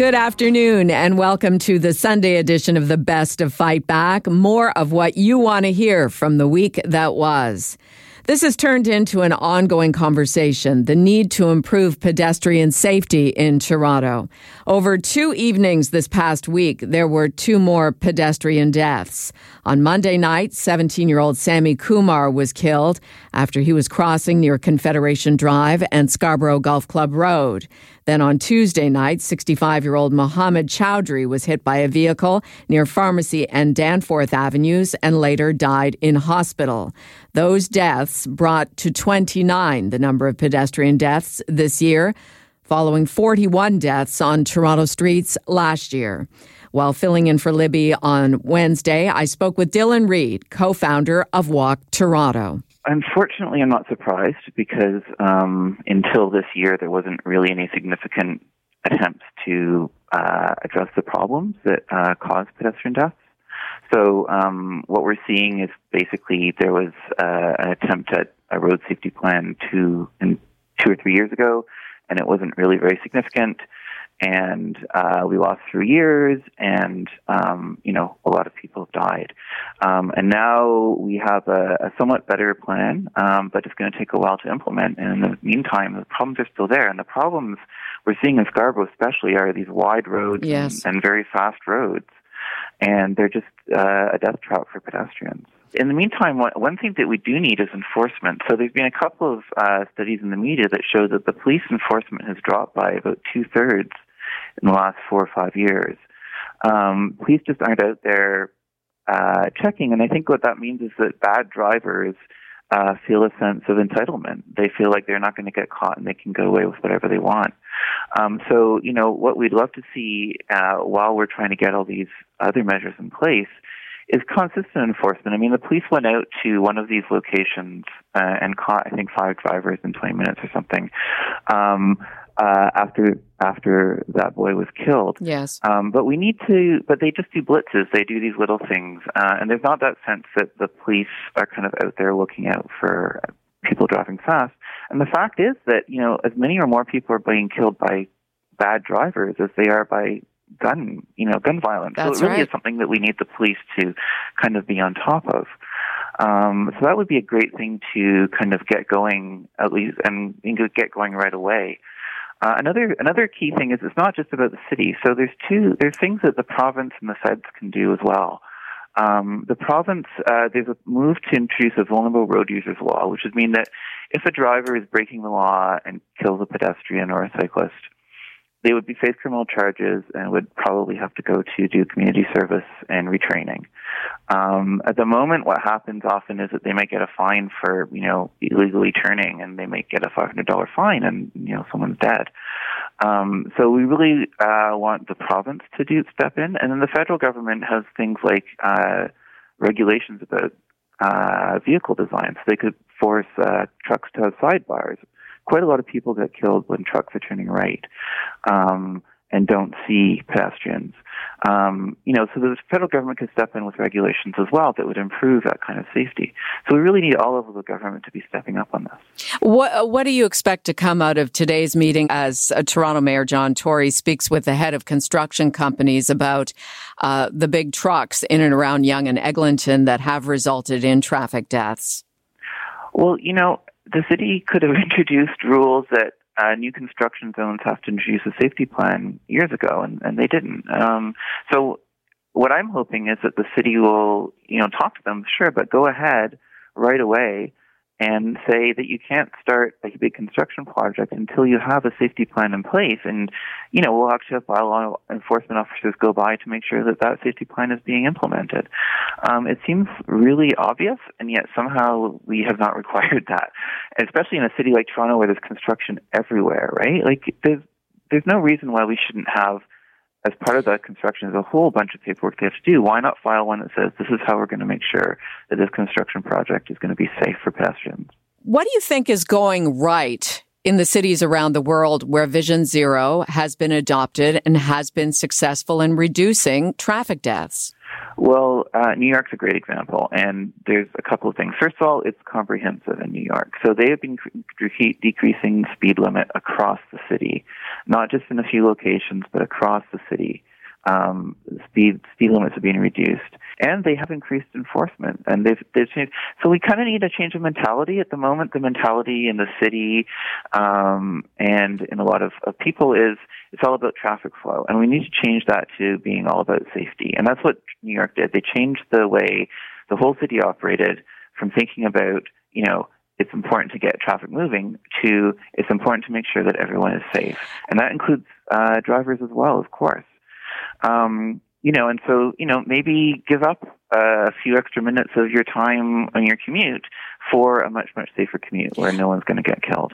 Good afternoon, and welcome to the Sunday edition of the Best of Fight Back. More of what you want to hear from the week that was. This has turned into an ongoing conversation the need to improve pedestrian safety in Toronto. Over two evenings this past week, there were two more pedestrian deaths. On Monday night, 17 year old Sammy Kumar was killed after he was crossing near Confederation Drive and Scarborough Golf Club Road. Then on Tuesday night, 65 year old Mohammed Chowdhury was hit by a vehicle near Pharmacy and Danforth Avenues and later died in hospital. Those deaths brought to 29 the number of pedestrian deaths this year, following 41 deaths on Toronto streets last year. While filling in for Libby on Wednesday, I spoke with Dylan Reid, co founder of Walk Toronto. Unfortunately, I'm not surprised because um, until this year, there wasn't really any significant attempts to uh, address the problems that uh, cause pedestrian deaths. So um, what we're seeing is basically there was uh, an attempt at a road safety plan two, two or three years ago, and it wasn't really very significant and uh, we lost three years, and um, you know a lot of people have died. Um, and now we have a, a somewhat better plan, um, but it's going to take a while to implement. And in the meantime, the problems are still there, and the problems we're seeing in Scarborough, especially, are these wide roads yes. and, and, very fast roads, and they're just uh, a death trap for pedestrians. In the meantime, one thing that we do need is enforcement. So there's been a couple of uh, studies in the media that show that the police enforcement has dropped by about two thirds in the last four or five years. Um, police just aren't out there uh, checking, and I think what that means is that bad drivers uh, feel a sense of entitlement. They feel like they're not going to get caught and they can go away with whatever they want. Um, so, you know, what we'd love to see uh, while we're trying to get all these other measures in place is consistent enforcement. I mean, the police went out to one of these locations uh, and caught, I think, five drivers in 20 minutes or something. Um, uh, after after that boy was killed. Yes. Um, but we need to. But they just do blitzes. They do these little things, uh, and there's not that sense that the police are kind of out there looking out for people driving fast. And the fact is that you know as many or more people are being killed by bad drivers as they are by gun you know gun violence. That's so it really right. is something that we need the police to kind of be on top of. Um, so that would be a great thing to kind of get going at least and, and get going right away. Uh, another another key thing is it's not just about the city. So there's two there's things that the province and the feds can do as well. Um, the province uh, there's a move to introduce a vulnerable road users law, which would mean that if a driver is breaking the law and kills a pedestrian or a cyclist, they would be face criminal charges and would probably have to go to do community service and retraining. Um, at the moment, what happens often is that they might get a fine for you know illegally turning, and they might get a five hundred dollar fine, and you know someone's dead. Um, so we really uh, want the province to do step in, and then the federal government has things like uh, regulations about uh, vehicle design, so they could force uh, trucks to have sidebars quite a lot of people get killed when trucks are turning right um, and don't see pedestrians. Um, you know, so the federal government could step in with regulations as well that would improve that kind of safety. So we really need all of the government to be stepping up on this. What What do you expect to come out of today's meeting as uh, Toronto Mayor John Tory speaks with the head of construction companies about uh, the big trucks in and around Yonge and Eglinton that have resulted in traffic deaths? Well, you know, the city could have introduced rules that uh, new construction zones have to introduce a safety plan years ago, and, and they didn't. Um, so, what I'm hoping is that the city will, you know, talk to them, sure, but go ahead right away and say that you can't start a big construction project until you have a safety plan in place. And, you know, we'll actually have bylaw enforcement officers go by to make sure that that safety plan is being implemented. Um, it seems really obvious, and yet somehow we have not required that, especially in a city like Toronto where there's construction everywhere, right? Like, there's, there's no reason why we shouldn't have as part of that construction, there's a whole bunch of paperwork they have to do. Why not file one that says this is how we're going to make sure that this construction project is going to be safe for pedestrians? What do you think is going right in the cities around the world where Vision Zero has been adopted and has been successful in reducing traffic deaths? Well, uh, New York's a great example, and there's a couple of things. First of all, it's comprehensive in New York. So they have been decreasing speed limit across the city, not just in a few locations, but across the city um, speed speed limits are being reduced, and they have increased enforcement, and they've they've changed. So we kind of need a change of mentality at the moment. The mentality in the city um, and in a lot of, of people is it's all about traffic flow, and we need to change that to being all about safety. And that's what New York did. They changed the way the whole city operated from thinking about you know it's important to get traffic moving to it's important to make sure that everyone is safe, and that includes uh, drivers as well, of course. Um, you know, and so, you know, maybe give up a few extra minutes of your time on your commute for a much, much safer commute where no one's going to get killed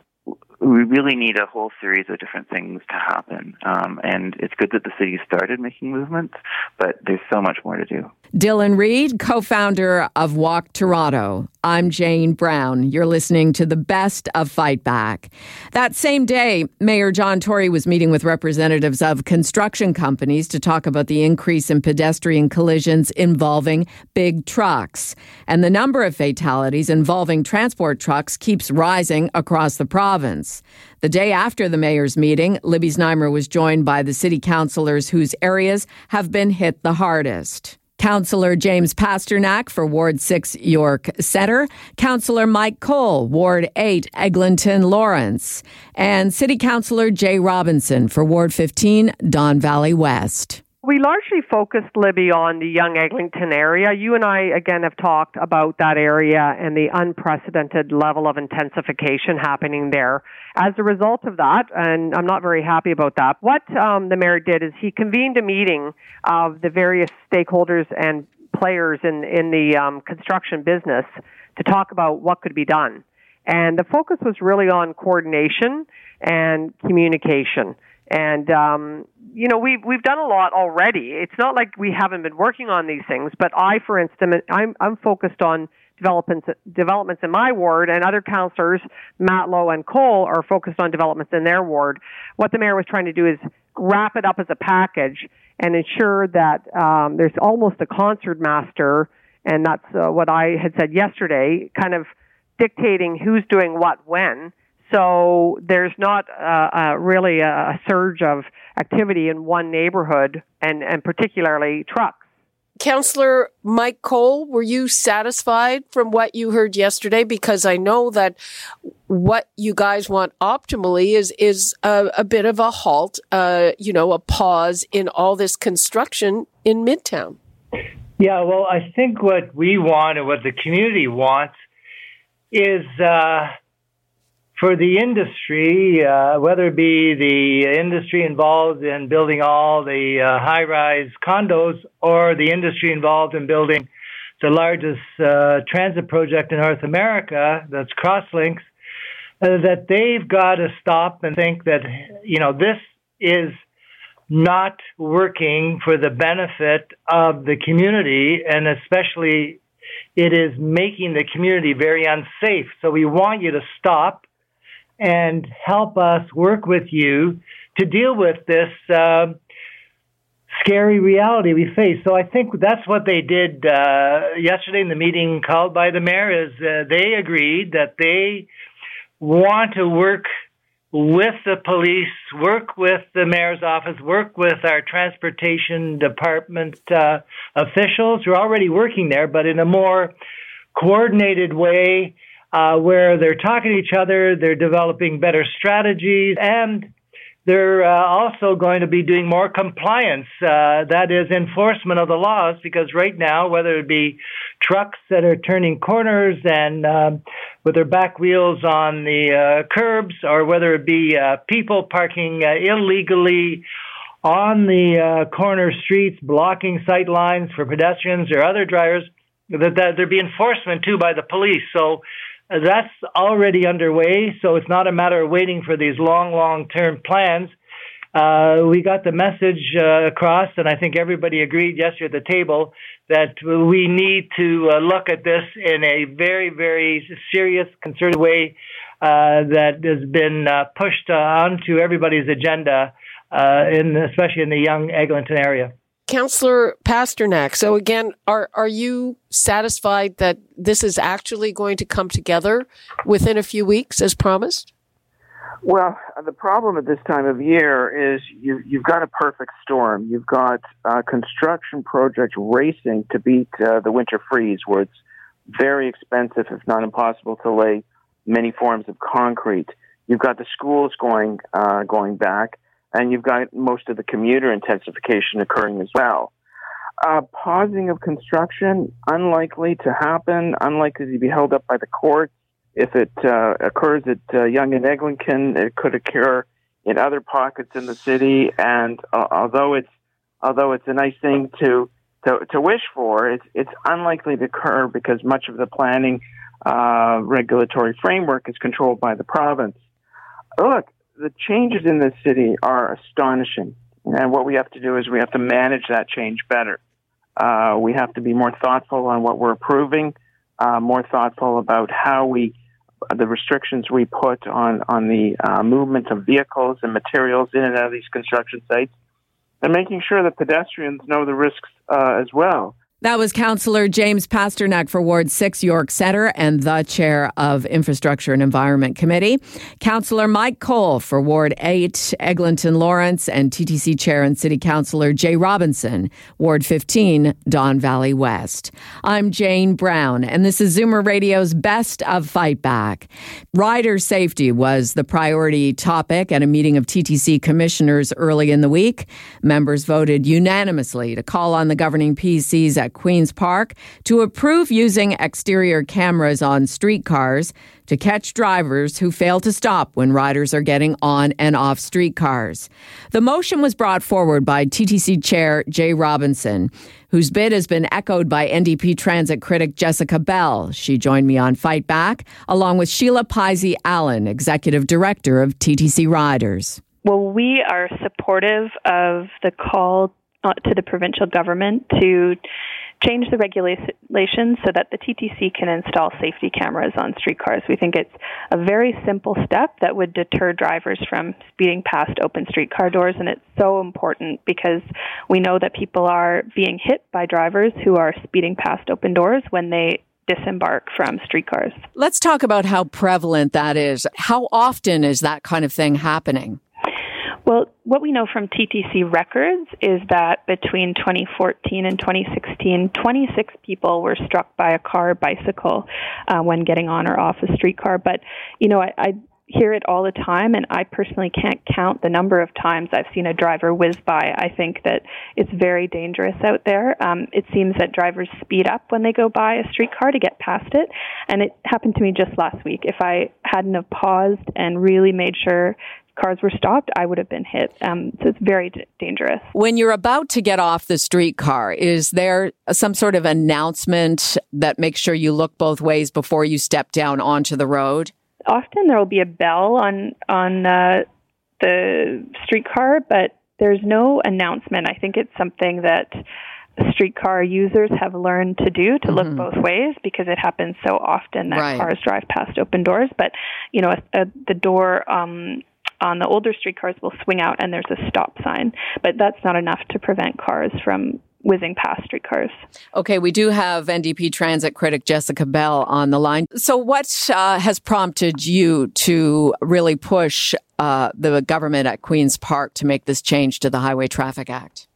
we really need a whole series of different things to happen. Um, and it's good that the city started making movements, but there's so much more to do. Dylan Reid, co founder of Walk Toronto. I'm Jane Brown. You're listening to the best of Fight Back. That same day, Mayor John Tory was meeting with representatives of construction companies to talk about the increase in pedestrian collisions involving big trucks. And the number of fatalities involving transport trucks keeps rising across the province. The day after the mayor's meeting, Libby Znaimer was joined by the city councillors whose areas have been hit the hardest. Councillor James Pasternak for Ward 6 York Centre, Councillor Mike Colle, Ward 8 Eglinton Lawrence, and City Councillor Jaye Robinson for Ward 15 Don Valley West. We largely focused, Libby, on the Yonge Eglinton area. You and I, again, have talked about that area and the unprecedented level of intensification happening there. As a result of that, and I'm not very happy about that, what um, the mayor did is he convened a meeting of the various stakeholders and players in, in the um, construction business to talk about what could be done. And the focus was really on coordination and communication. And um, you know, we've we've done a lot already. It's not like we haven't been working on these things. But I, for instance, I'm I'm focused on developments developments in my ward, and other councillors, Matlow and Colle, are focused on developments in their ward. What the mayor was trying to do is wrap it up as a package and ensure that um, there's almost a concert master, and that's uh, what I had said yesterday, kind of dictating who's doing what when so there's not uh, uh, really a surge of activity in one neighborhood, and, and particularly trucks. Councillor Mike Colle, were you satisfied from what you heard yesterday? Because I know that what you guys want optimally is is a, a bit of a halt, uh, you know, a pause in all this construction in Midtown. Yeah, well, I think what we want and what the community wants is uh, for the industry, uh, whether it be the industry involved in building all the uh, high-rise condos or the industry involved in building the largest uh, transit project in North America, that's Crosslinx, uh, that they've got to stop and think that you know this is not working for the benefit of the community, and especially it is making the community very unsafe. So we want you to stop and help us work with you to deal with this uh, scary reality we face. So I think that's what they did uh, yesterday in the meeting called by the mayor. Is uh, they agreed that they want to work with the police, work with the mayor's office, work with our transportation department uh, officials who are already working there, but in a more coordinated way uh, where they're talking to each other, they're developing better strategies, and they're uh, also going to be doing more compliance, uh, that is enforcement of the laws, because right now, whether it be trucks that are turning corners and uh, with their back wheels on the uh, curbs, or whether it be uh, people parking uh, illegally on the corner streets, blocking sight lines for pedestrians or other drivers, that, that there be enforcement too by the police. So that's already underway, so it's not a matter of waiting for these long, long term plans. uh, we got the message uh, across, and I think everybody agreed yesterday at the table that we need to uh, look at this in a very, very serious, concerted way uh, that has been uh, pushed onto everybody's agenda, uh, in especially in the Yonge Eglinton area. Councillor Pasternak, so again, are are you satisfied that this is actually going to come together within a few weeks as promised? Well, the problem at this time of year is you, you've got a perfect storm. You've got uh, construction projects racing to beat uh, the winter freeze, where it's very expensive, if not impossible, to lay many forms of concrete. You've got the schools going uh, going back, and you've got most of the commuter intensification occurring as well. Uh, pausing of construction unlikely to happen, unlikely to be held up by the courts. If it uh, occurs at uh, Yonge and Eglinton, it could occur in other pockets in the city. And uh, although it's although it's a nice thing to to, to wish for, it's it's unlikely to occur because much of the planning uh, regulatory framework is controlled by the province. Look, the changes in the city are astonishing, and what we have to do is we have to manage that change better. Uh, we have to be more thoughtful on what we're approving, uh, more thoughtful about how we the restrictions we put on on the uh, movement of vehicles and materials in and out of these construction sites, and making sure that pedestrians know the risks uh, as well. That was Councillor James Pasternak for Ward 6 York Centre and the chair of Infrastructure and Environment Committee. Councillor Mike Colle for Ward 8 Eglinton Lawrence and TTC Chair and City Councillor Jaye Robinson, Ward 15 Don Valley West. I'm Jane Brown and this is Zoomer Radio's Best of Fight Back. Rider safety was the priority topic at a meeting of TTC commissioners early in the week. Members voted unanimously to call on the governing PCs at Queen's Park to approve using exterior cameras on streetcars to catch drivers who fail to stop when riders are getting on and off streetcars. The motion was brought forward by TTC Chair Jaye Robinson, whose bid has been echoed by NDP transit critic Jessica Bell. She joined me on Fight Back, along with Shelagh Pizey-Allen, Executive Director of TTC Riders. Well, we are supportive of the call Uh, to the provincial government to change the regulations so that the TTC can install safety cameras on streetcars. We think it's a very simple step that would deter drivers from speeding past open streetcar doors, and it's so important because we know that people are being hit by drivers who are speeding past open doors when they disembark from streetcars. Let's talk about how prevalent that is. How often is that kind of thing happening? Well, what we know from TTC records is that between 2014 and 2016, 26 people were struck by a car or bicycle uh, when getting on or off a streetcar. But, you know, I, I hear it all the time, and I personally can't count the number of times I've seen a driver whiz by. I think that it's very dangerous out there. Um, it seems that drivers speed up when they go by a streetcar to get past it, and it happened to me just last week. If I hadn't have paused and really made sure cars were stopped, I would have been hit. Um, so it's very d- dangerous. When you're about to get off the streetcar, is there some sort of announcement that makes sure you look both ways before you step down onto the road? Often there will be a bell on on uh, the streetcar, but there's no announcement. I think it's something that streetcar users have learned to do to look mm-hmm. both ways because it happens so often that right. cars drive past open doors. But you know, a, a, the door um, on the older streetcars will swing out and there's a stop sign, but that's not enough to prevent cars from whizzing past streetcars. Okay, we do have NDP transit critic Jessica Bell on the line. So, what uh, has prompted you to really push uh, the government at Queen's Park to make this change to the Highway Traffic Act?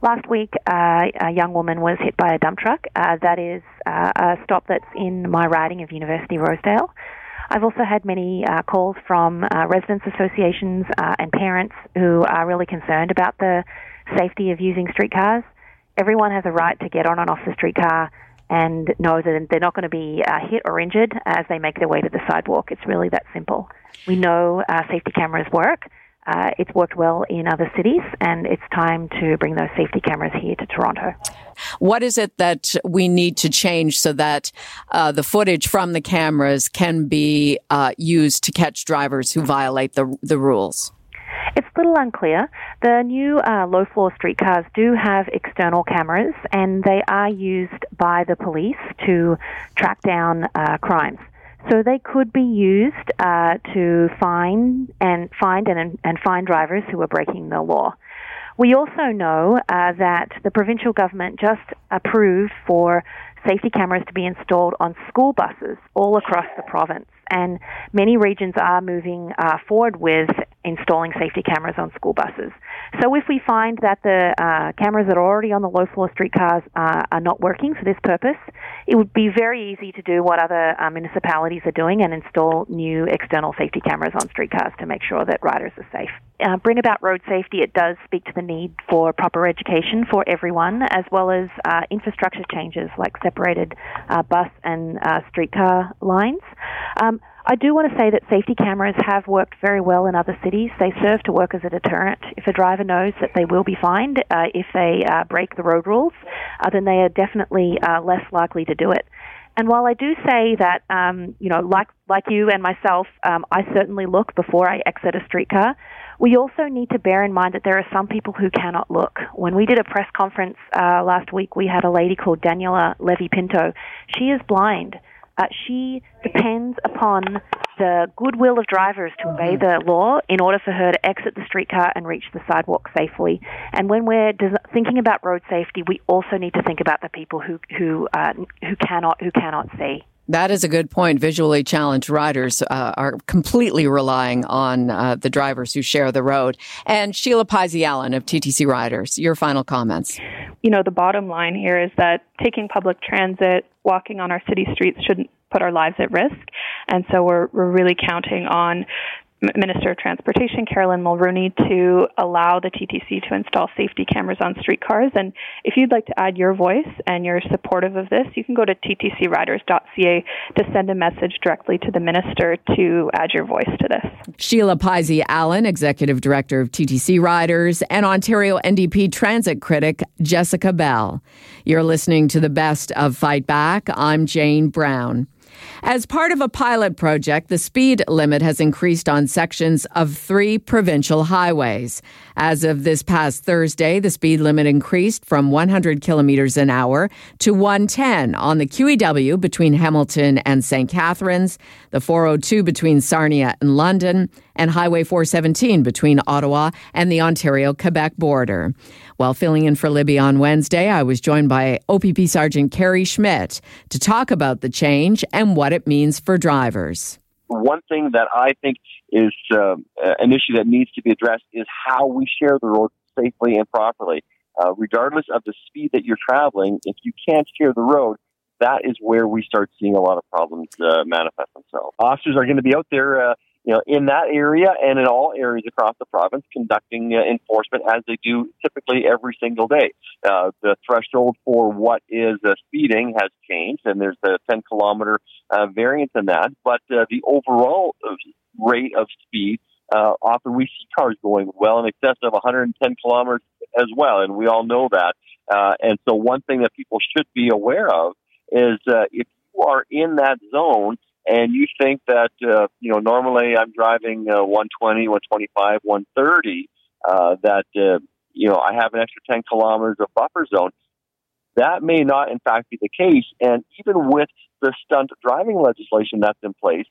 Last week, uh, a young woman was hit by a dump truck. Uh, that is uh, a stop that's in my riding of University Rosedale. I've also had many uh, calls from uh, residents associations uh, and parents who are really concerned about the safety of using streetcars. Everyone has a right to get on and off the streetcar and know that they're not going to be uh, hit or injured as they make their way to the sidewalk. It's really that simple. We know uh, safety cameras work. Uh, it's worked well in other cities, and it's time to bring those safety cameras here to Toronto. What is it that we need to change so that uh, the footage from the cameras can be uh, used to catch drivers who violate the the rules? It's a little unclear. The new uh, low floor streetcars do have external cameras, and they are used by the police to track down uh, crimes. So they could be used uh, to find and find and, and find drivers who are breaking the law. We also know uh, that the provincial government just approved for safety cameras to be installed on school buses all across the province and many regions are moving uh, forward with installing safety cameras on school buses. So if we find that the uh, cameras that are already on the low floor streetcars uh, are not working for this purpose, it would be very easy to do what other uh, municipalities are doing and install new external safety cameras on streetcars to make sure that riders are safe. Uh, bring about road safety, it does speak to the need for proper education for everyone, as well as uh, infrastructure changes like separated bus and streetcar lines. Um, I do want to say that safety cameras have worked very well in other cities. They serve to work as a deterrent. If a driver knows that they will be fined uh, if they uh, break the road rules, uh, then they are definitely uh, less likely to do it. And while I do say that, um, you know, like like you and myself, um, I certainly look before I exit a streetcar. We also need to bear in mind that there are some people who cannot look. When we did a press conference uh, last week, we had a lady called Daniela Levy Pinto. She is blind. Uh, she depends upon the goodwill of drivers to obey the law in order for her to exit the streetcar and reach the sidewalk safely. And when we're thinking about road safety, we also need to think about the people who who uh, who cannot who cannot see. That is a good point. Visually challenged riders uh, are completely relying on uh, the drivers who share the road. And Shelagh Pizey-Allen of TTC Riders, your final comments. You know, the bottom line here is that taking public transit, walking on our city streets shouldn't put our lives at risk. And so we're, we're really counting on Minister of Transportation Caroline Mulroney to allow the TTC to install safety cameras on streetcars. And if you'd like to add your voice and you're supportive of this, you can go to ttcriders.ca to send a message directly to the minister to add your voice to this. Shelagh Pizey-Allen, Executive Director of TTC Riders, and Ontario NDP transit critic Jessica Bell. You're listening to the best of Fight Back. I'm Jane Brown. As part of a pilot project, the speed limit has increased on sections of three provincial highways. As of this past Thursday, the speed limit increased from 100 kilometers an hour to 110 on the QEW between Hamilton and St. Catharines, the 402 between Sarnia and London, and Highway 417 between Ottawa and the Ontario Quebec border. While filling in for Libby on Wednesday, I was joined by OPP Sergeant Kerry Schmidt to talk about the change and what it means for drivers. One thing that I think is uh, an issue that needs to be addressed is how we share the road safely and properly. Uh, regardless of the speed that you're traveling, if you can't share the road, that is where we start seeing a lot of problems uh, manifest themselves. Officers are going to be out there uh, you know, in that area and in all areas across the province, conducting uh, enforcement as they do typically every single day. Uh, the threshold for what is uh, speeding has changed, and there's a 10 kilometer uh, variance in that. But uh, the overall uh, rate of speed, uh, often we see cars going well in excess of 110 kilometers as well, and we all know that. Uh, and so, one thing that people should be aware of is if you are in that zone and you think that uh, you know normally I'm driving uh, 120, 125, 130, uh, that uh, you know I have an extra 10 kilometers of buffer zone. That may not, in fact, be the case. And even with the stunt driving legislation that's in place,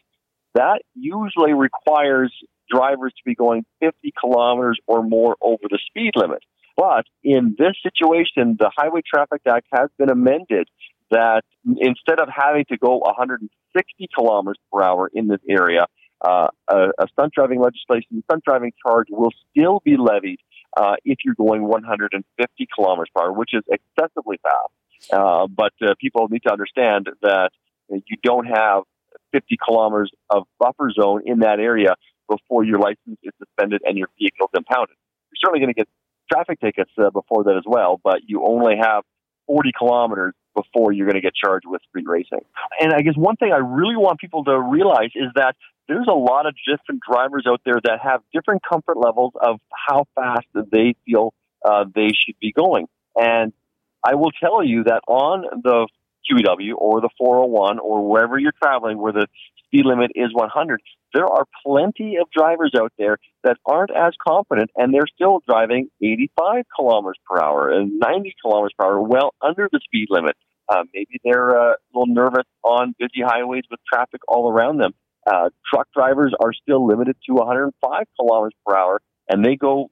that usually requires drivers to be going 50 kilometers or more over the speed limit. But in this situation, the Highway Traffic Act has been amended that instead of having to go 160 kilometers per hour in this area, uh, a, a, stunt driving legislation, stunt driving charge will still be levied uh, if you're going 150 kilometers per hour, which is excessively fast. Uh, but uh, people need to understand that you don't have 50 kilometers of buffer zone in that area before your license is suspended and your vehicle is impounded. You're certainly going to get traffic tickets uh, before that as well, but you only have 40 kilometers before you're going to get charged with street racing. And I guess one thing I really want people to realize is that there's a lot of different drivers out there that have different comfort levels of how fast they feel uh, they should be going. And I will tell you that on the QEW or the 401 or wherever you're traveling where the speed limit is 100, there are plenty of drivers out there that aren't as confident and they're still driving 85 kilometers per hour and 90 kilometers per hour, well under the speed limit. Uh, maybe they're uh, a little nervous on busy highways with traffic all around them. Uh, truck drivers are still limited to 105 kilometers per hour, and they go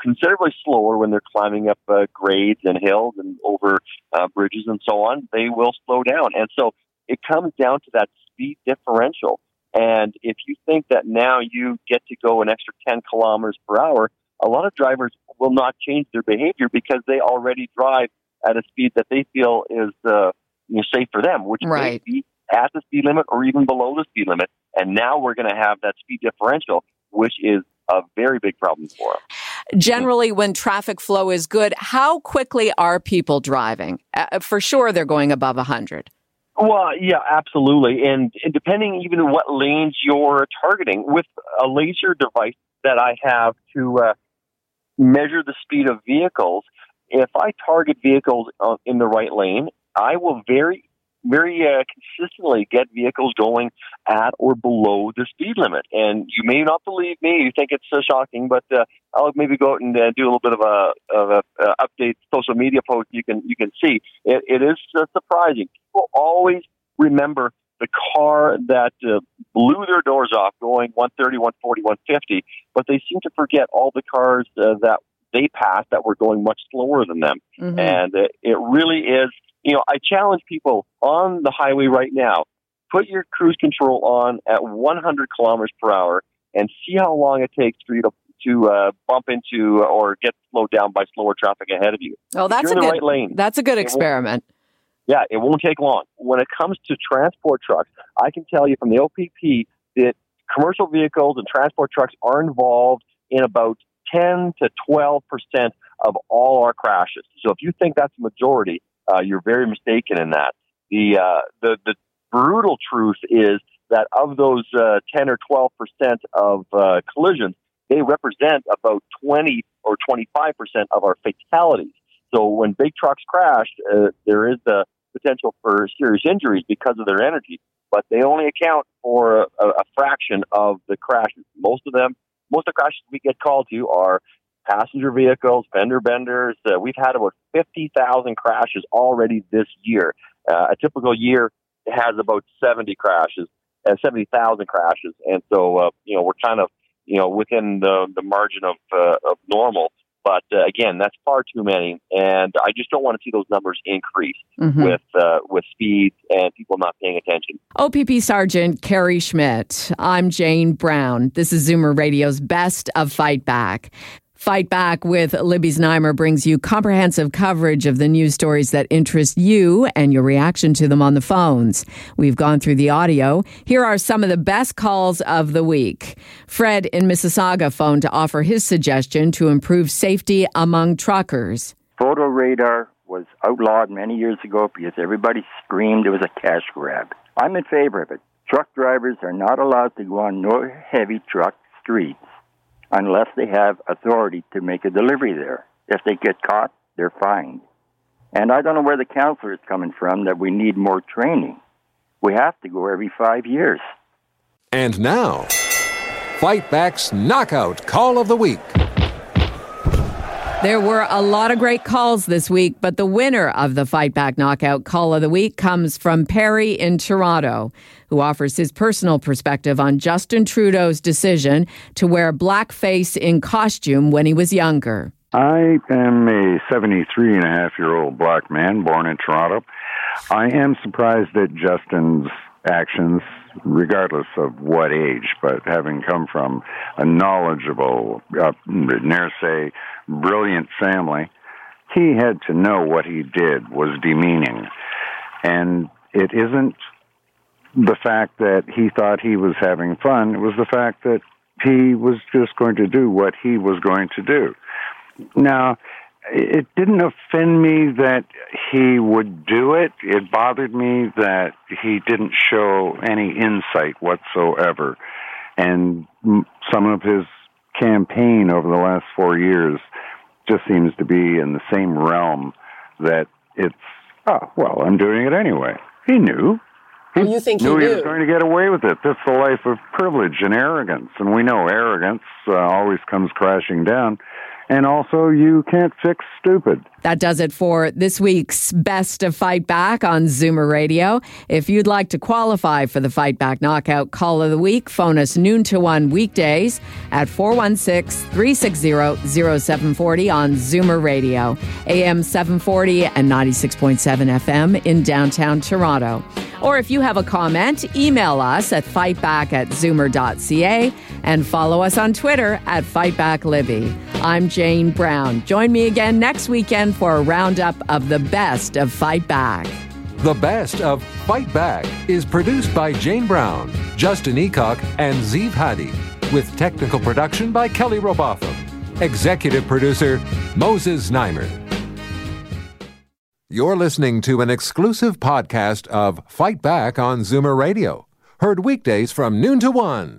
considerably slower when they're climbing up uh, grades and hills and over uh, bridges and so on. They will slow down, and so it comes down to that speed differential. And if you think that now you get to go an extra 10 kilometers per hour, a lot of drivers will not change their behavior because they already drive at a speed that they feel is uh, you know, safe for them, which right. may be at the speed limit or even below the speed limit. And now we're going to have that speed differential, which is a very big problem for us. Generally, when traffic flow is good, how quickly are people driving? Uh, for sure, they're going above 100. Well, yeah, absolutely. And, and depending even what lanes you're targeting, with a laser device that I have to uh, measure the speed of vehicles, if I target vehicles uh, in the right lane, I will very very uh, consistently get vehicles going at or below the speed limit. And you may not believe me; you think it's so shocking, but uh, I'll maybe go out and uh, do a little bit of a, of a uh, update social media post. You can you can see it, it is uh, surprising. People always remember the car that uh, blew their doors off going 130, 140, 150, but they seem to forget all the cars uh, that they passed that were going much slower than them. Mm-hmm. And uh, it really is you know, I challenge people on the highway right now, put your cruise control on at 100 kilometers per hour and see how long it takes for you to, to uh, bump into or get slowed down by slower traffic ahead of you. Oh, that's a good, right lane, that's a good experiment. Yeah, it won't take long. When it comes to transport trucks, I can tell you from the OPP that commercial vehicles and transport trucks are involved in about 10 to 12 percent of all our crashes. So if you think that's a majority, uh, you're very mistaken in that. The, uh, the, the brutal truth is that of those uh, 10 or 12 percent of uh, collisions, they represent about 20 or 25 percent of our fatalities. So when big trucks crash, uh, there is the potential for serious injuries because of their energy, but they only account for a, a fraction of the crashes. Most of them, most of the crashes we get called to are passenger vehicles, fender benders. Uh, we've had about 50,000 crashes already this year. Uh, a typical year has about 70 crashes, uh, 70,000 crashes. And so, uh, you know, we're kind of, you know, within the, the margin of, uh, of normal. But uh, again, that's far too many, and I just don't want to see those numbers increase Mhm. with uh, with speeds and people not paying attention. OPP Sergeant Kerry Schmidt. I'm Jane Brown. This is Zoomer Radio's Best of Fight Back. Fight Back with Libby Znaimer brings you comprehensive coverage of the news stories that interest you and your reaction to them on the phones. We've gone through the audio. Here are some of the best calls of the week. Fred in Mississauga phoned to offer his suggestion to improve safety among truckers. Photo radar was outlawed many years ago because everybody screamed it was a cash grab. I'm in favor of it. Truck drivers are not allowed to go on no heavy truck streets unless they have authority to make a delivery there. If they get caught, they're fined. And I don't know where the counselor is coming from that we need more training. We have to go every five years. And now, Fight Back's Knockout Call of the Week. There were a lot of great calls this week, but the winner of the Fight Back Knockout Call of the Week comes from Perry in Toronto, who offers his personal perspective on Justin Trudeau's decision to wear blackface in costume when he was younger. I am a 73 and a half year old black man born in Toronto. I am surprised at Justin's actions, regardless of what age, but having come from a knowledgeable, uh, near say, brilliant family, he had to know what he did was demeaning. And it isn't the fact that he thought he was having fun, it was the fact that he was just going to do what he was going to do. Now, it didn't offend me that he would do it. It bothered me that he didn't show any insight whatsoever. And some of his campaign over the last four years just seems to be in the same realm that it's, oh, well, I'm doing it anyway. He knew. Or you think knew he he was going to get away with it. That's the life of privilege and arrogance, and we know arrogance uh, always comes crashing down. And also, you can't fix stupid. That does it for this week's Best of Fight Back on Zoomer Radio. If you'd like to qualify for the Fight Back Knockout Call of the Week, phone us noon to 1 weekdays at 416 360 0740 on Zoomer Radio, AM 740 and 96.7 FM in downtown Toronto. Or if you have a comment, email us at fightback at zoomer.ca and follow us on Twitter at FightbackLibby. I'm Jane Brown. Join me again next weekend for a roundup of the best of Fight Back. The Best of Fight Back is produced by Jane Brown, Justin Eacock, and Zeev Hadi, with technical production by Kelly Robotham. Executive producer Moses Znaimer. You're listening to an exclusive podcast of Fight Back on Zoomer Radio, heard weekdays from noon to one.